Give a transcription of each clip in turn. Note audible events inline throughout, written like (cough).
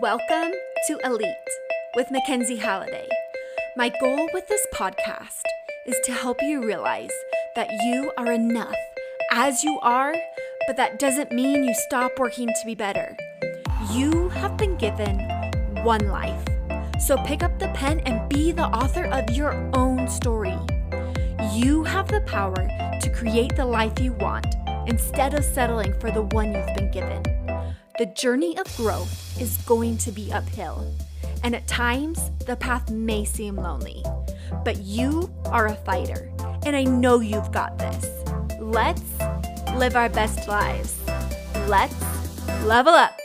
Welcome to Elite with Mackenzie Halliday. My goal with this podcast is to help you realize that you are enough as you are, but that doesn't mean you stop working to be better. You have been given one life. So pick up the pen and be the author of your own story. You have the power to create the life you want instead of settling for the one you've been given. The journey of growth is going to be uphill, and at times the path may seem lonely. But you are a fighter, and I know you've got this. Let's live our best lives. Let's level up.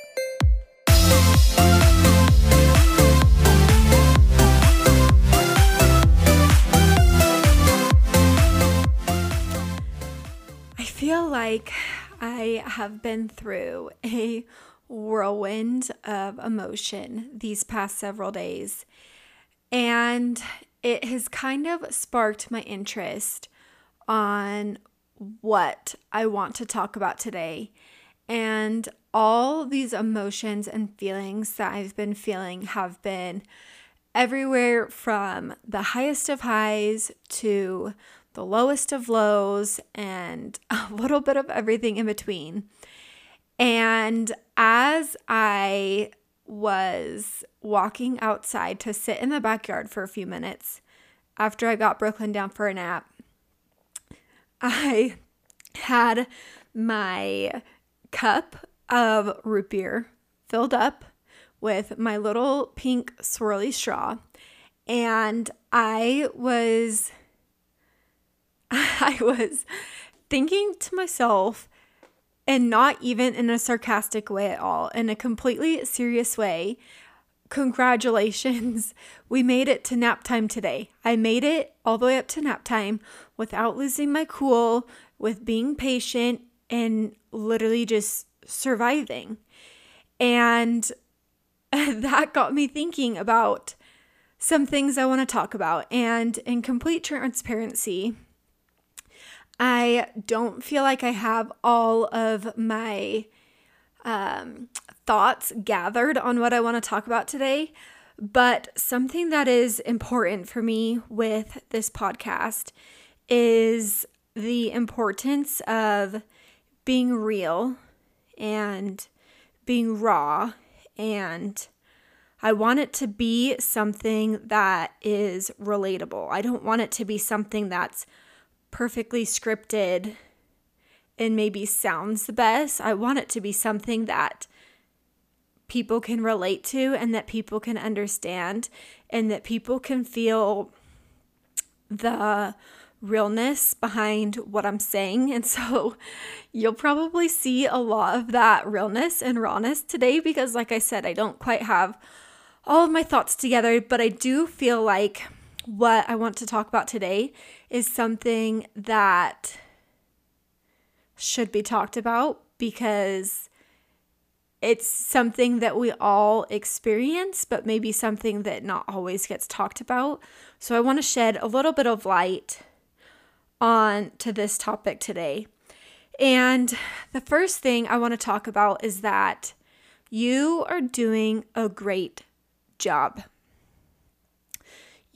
I feel like I have been through a whirlwind of emotion these past several days, and it has kind of sparked my interest on what I want to talk about today. And all these emotions and feelings that I've been feeling have been everywhere from the highest of highs to the lowest of lows and (laughs) a little bit of everything in between. And as I was walking outside to sit in the backyard for a few minutes after I got Brooklyn down for a nap, I had my cup of root beer filled up with my little pink swirly straw. And I was (laughs) I was thinking to myself, and not even in a sarcastic way at all, in a completely serious way. Congratulations, (laughs) we made it to nap time today. I made it all the way up to nap time without losing my cool, with being patient, and literally just surviving. And (laughs) that got me thinking about some things I want to talk about. And in complete transparency, I don't feel like I have all of my um, thoughts gathered on what I want to talk about today. But something that is important for me with this podcast is the importance of being real and being raw. And I want it to be something that is relatable. I don't want it to be something that's perfectly scripted and maybe sounds the best. I want it to be something that people can relate to and that people can understand and that people can feel the realness behind what I'm saying. And so (laughs) you'll probably see a lot of that realness and rawness today because, like I said, I don't quite have all of my thoughts together, but I do feel like what I want to talk about today is something that should be talked about because it's something that we all experience, but maybe something that not always gets talked about. So I want to shed a little bit of light on to this topic today. And the first thing I want to talk about is that you are doing a great job.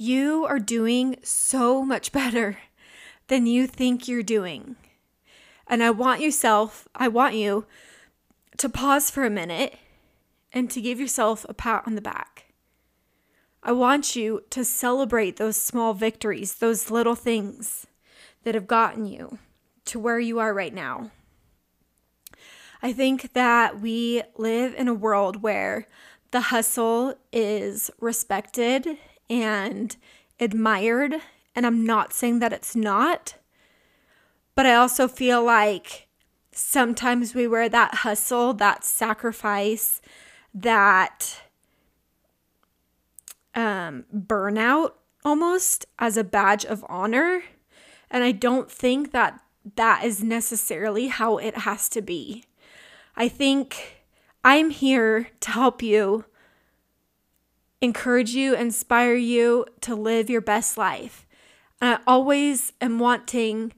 You are doing so much better than you think you're doing. And I want yourself, I want you to pause for a minute and to give yourself a pat on the back. I want you to celebrate those small victories, those little things that have gotten you to where you are right now. I think that we live in a world where the hustle is respected and admired. And I'm not saying that it's not, but I also feel like sometimes we wear that hustle, that sacrifice, that um, burnout almost as a badge of honor. And I don't think that that is necessarily how it has to be. I think I'm here to help you encourage you, inspire you to live your best life. I always am wanting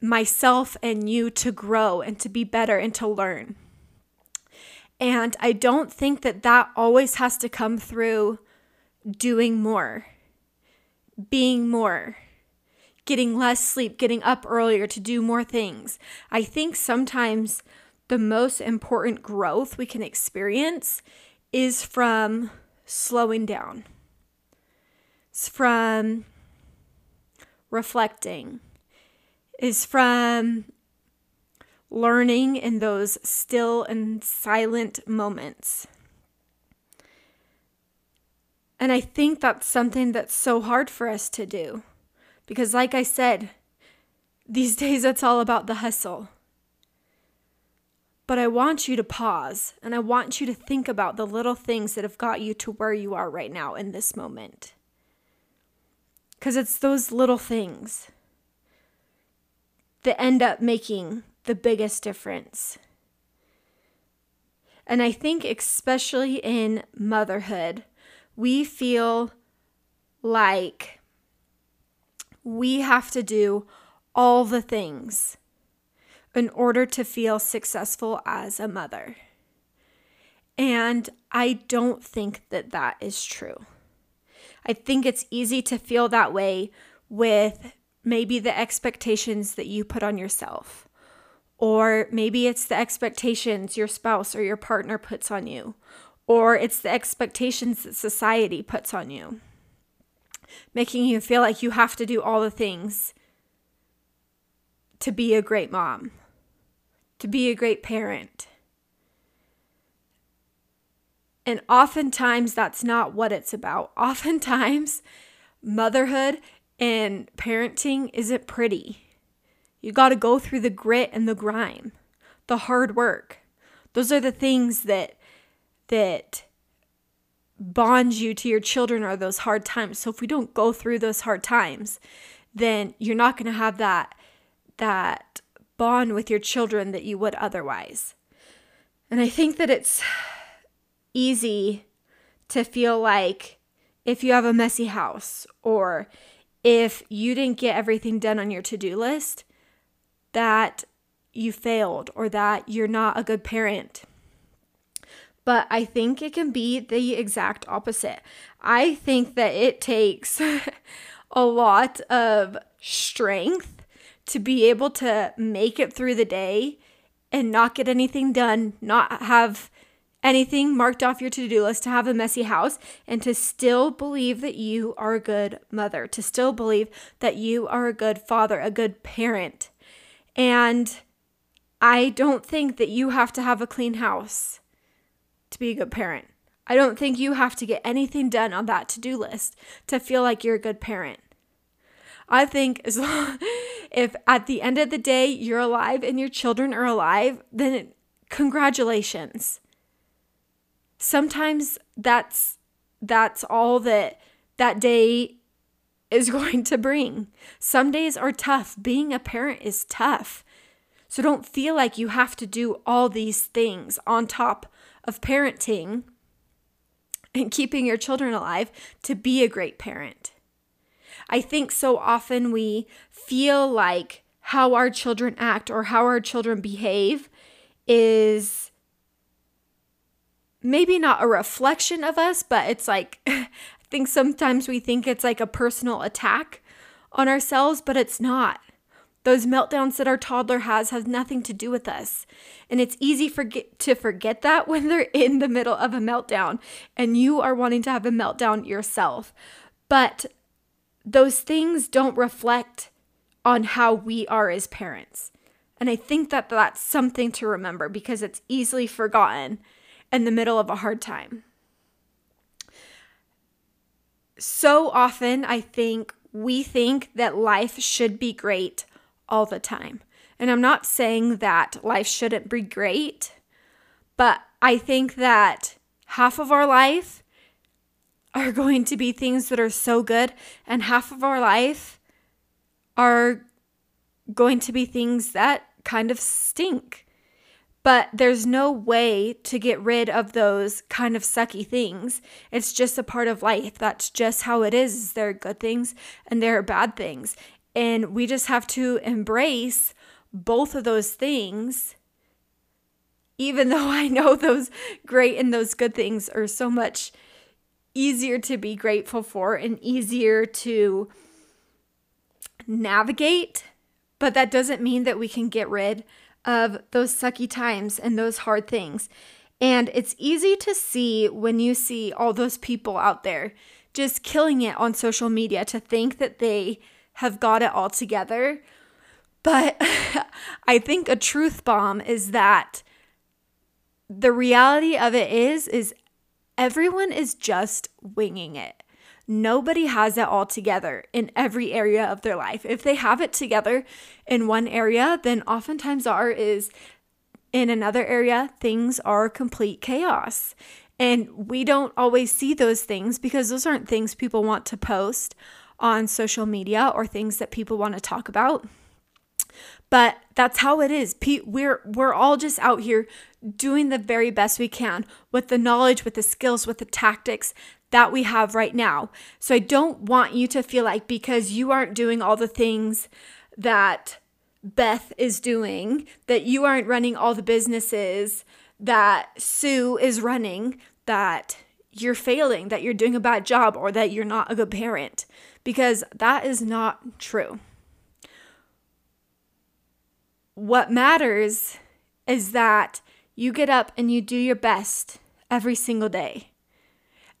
myself and you to grow and to be better and to learn. And I don't think that that always has to come through doing more, being more, getting less sleep, getting up earlier to do more things. I think sometimes the most important growth we can experience is from slowing down, it's from reflecting, is from learning in those still and silent moments. And I think that's something that's so hard for us to do. Because, like I said, these (laughs) days it's all about the hustle. But I want you to pause and I want you to think about the little things that have got you to where you are right now in this moment. Because it's those little things that end up making the biggest difference. And I think, especially in motherhood, we feel like we have to do all the things in order to feel successful as a mother. And I don't think that that is true. I think it's easy to feel that way with maybe the expectations that you put on yourself. Or maybe it's the expectations your spouse or your partner puts on you. Or it's the expectations that society puts on you, making you feel like you have to do all the things to be a great mom, to be a great parent. And oftentimes, that's not what it's about. (laughs) Oftentimes, motherhood and parenting isn't pretty. You got to go through the grit and the grime, the hard work. Those are the things that that bond you to your children are those hard times. So if we don't go through those hard times, then you're not going to have that that bond with your children that you would otherwise. And I think that it's easy to feel like if you have a messy house or if you didn't get everything done on your to-do list, that you failed or that you're not a good parent. But I think it can be the exact opposite. I think that it takes (laughs) a lot of strength to be able to make it through the day and not get anything done, not have anything marked off your to do list, to have a messy house, and to still believe that you are a good mother, to still believe that you are a good father, a good parent. And I don't think that you have to have a clean house to be a good parent. I don't think you have to get anything done on that to do list to feel like you're a good parent. I think as (laughs) long, if at the end of the day you're alive and your children are alive, then congratulations. Sometimes that's that's all that that day is (laughs) going to bring. Some days are tough. Being a parent is tough. So don't feel like you have to do all these things on top of parenting and keeping your children alive to be a great parent. I think so often we feel like how our children act or how our children behave is maybe not a reflection of us, but it's like (laughs) I think sometimes we think it's like a personal attack on ourselves, but it's not. Those meltdowns that our toddler has have nothing to do with us. And it's easy forget to forget that (laughs) when they're in the middle of a meltdown and you are wanting to have a meltdown yourself. But those things don't reflect on how we are as parents. And I think that that's something to remember because it's easily forgotten in the middle of a hard time so often I think we think that life should be great all the time. And I'm not saying that life shouldn't be great, but I think that half of our life are going to be things that are so good, and half of our life are going to be things that kind of stink. But there's no way to get rid of those kind of sucky things. It's just a part of life. That's just how it is. There are good things and there are bad things. And we just have to embrace both of those things even though (laughs) I know those great and those good things are so much easier to be grateful for and easier to navigate, but that doesn't mean that we can get rid of those sucky times and those hard things. And it's easy to see when you see all those people out there just killing it on social media to think that they have got it all together. But (laughs) I think a truth bomb is that the reality of it is is everyone is just winging it. Nobody has it all together in every area of their life. If they have it together in one area, then oftentimes are is in another area, things are complete chaos. And we don't always see those things because those aren't things people want to post on social media or things that people want to talk about. But that's how it is. Pete, We're we're all just out here doing the very best we can with the knowledge, with the skills, with the tactics that we have right now. So I don't want you to feel like because you aren't doing all the things that Beth is doing, that you aren't running all the businesses that Sue is running, that you're failing, that you're doing a bad job, or that you're not a good parent, because that is not true. What matters is that you get up and you do your best every single day.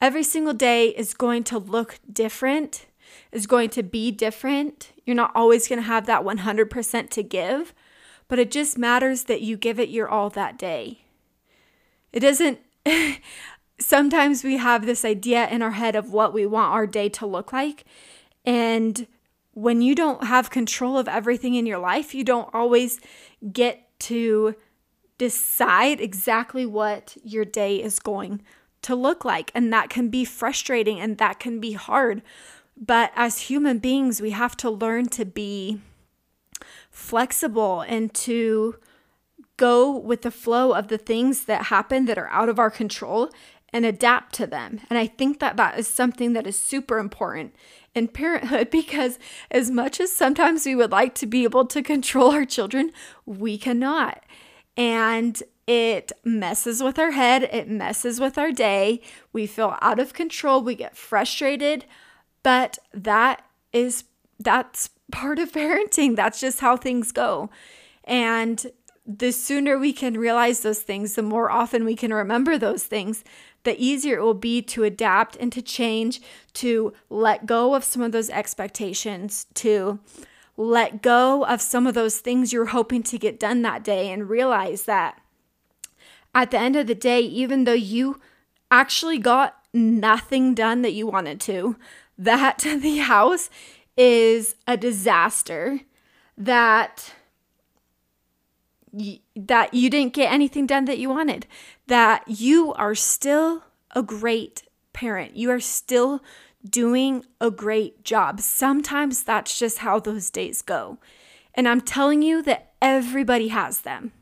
Every single day is going to look different, is going to be different. You're not always going to have that 100% to give, but it just matters that you give it your all that day. It doesn't, (laughs) sometimes we have this idea in our head of what we want our day to look like. And when you don't have control of everything in your life, you don't always get to decide exactly what your day is going to look like. And that can be frustrating and that can be hard. But as human beings, we have to learn to be flexible and to go with the flow of the things that happen that are out of our control and adapt to them. And I think that that is something that is super important in parenthood (laughs) because as much as sometimes we would like to be able to control our children, we cannot and it messes with our head, it messes with our day. We feel out of control, we get frustrated, but that is that's part of (laughs) parenting. That's just how things go. And the sooner we can realize those things, the more often we can remember those things, the easier it will be to adapt and to change, to let go of some of those expectations, to let go of some of those things you're hoping to get done that day and realize that at the end of the day, even though you actually got nothing done that you wanted to, that (laughs) the house is a disaster, that that you didn't get anything done that you wanted, that you are still a great parent. You are still doing a great job. Sometimes that's just how those days go. And I'm telling you that everybody has them.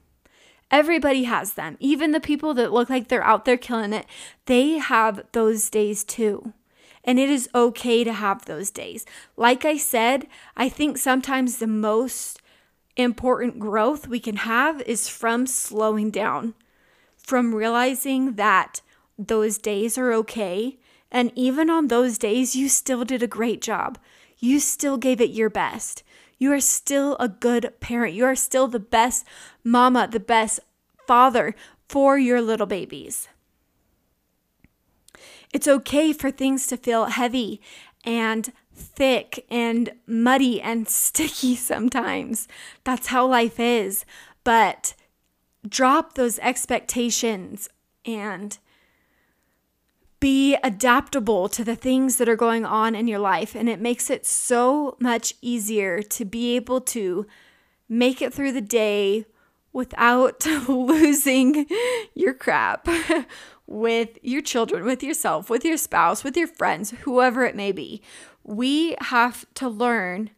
Everybody has them. Even the people that look like they're out there killing it, they have those days too. And it is okay to have those days. Like I said, I think sometimes the most important growth we can have is from slowing down, from realizing that those days are okay and even on those days, you still did a great job. You still gave it your best. You are still a good parent. You are still the best mama, the best father for your little babies. It's okay for things to feel heavy and thick and muddy and (laughs) sticky sometimes. That's how life is. But drop those expectations and be adaptable to the things that are going on in your life. And it makes it so much easier to be able to make it through the day without (laughs) losing your crap (laughs) with your children, with yourself, with your spouse, with your friends, whoever it may be. We have to learn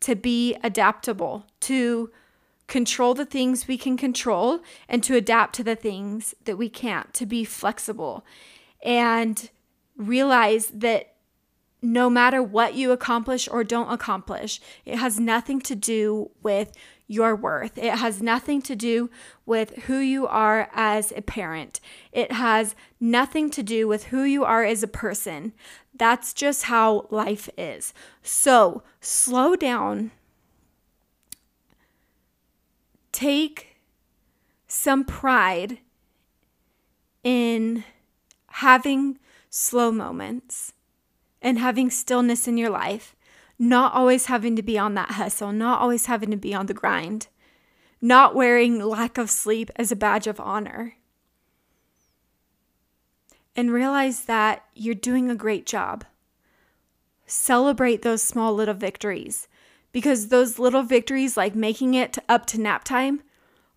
to be adaptable, to control the things we can control, and to adapt to the things that we can't, to be flexible and realize that no matter what you accomplish or don't accomplish, it has nothing to do with your worth. It has nothing to do with who you are as a parent. It has nothing to do with who you are as a person. That's just how life is. So slow down. Take some pride in having slow moments and having stillness in your life, not always having to be on that hustle, not always having to be on the grind, not wearing lack of sleep as a badge of honor. And realize that you're doing a great job. Celebrate those small little victories because those little victories, like making it up to nap time,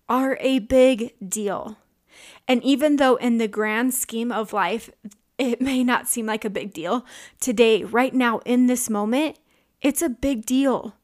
are a big deal. And even though in the grand scheme of life, it may not seem like a big deal, today, right now, in this moment, it's a big deal.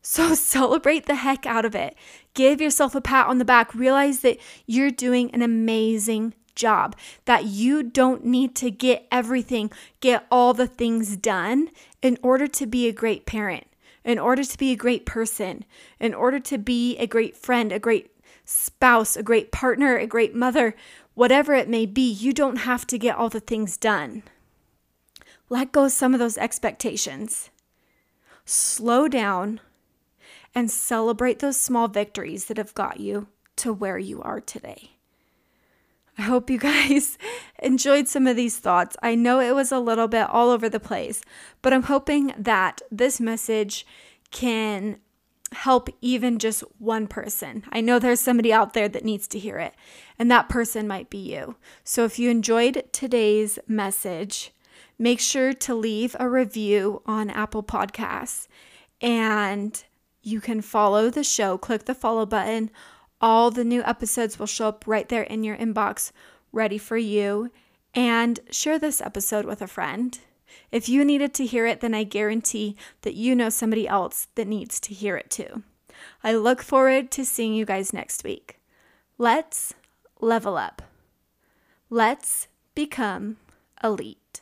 So (laughs) celebrate the heck out of it. Give yourself a pat on the back. Realize that you're doing an amazing job, that you don't need to get everything, get all the things done in order to be a great parent, in order to be a great person, in order to be a great friend, a great spouse, a great partner, a great mother, whatever it may be, you don't have to get all the things done. Let go of some of those expectations. Slow down and celebrate those small victories that have got you to where you are today. I hope you (laughs) guys enjoyed some of these thoughts. I know it was a little bit all over the place, but I'm hoping that this message can help even just one person. I know there's somebody out there that needs to hear it, and that person might be you. So if you enjoyed today's message, make sure to leave a review on Apple Podcasts and you can follow the show. Click the follow button. All the new episodes will show up right there in your inbox, ready for you. And share this episode with a friend. If you needed to hear it, then I guarantee that you know somebody else that needs to hear it too. I look forward to seeing you guys next week. Let's level up. Let's become elite.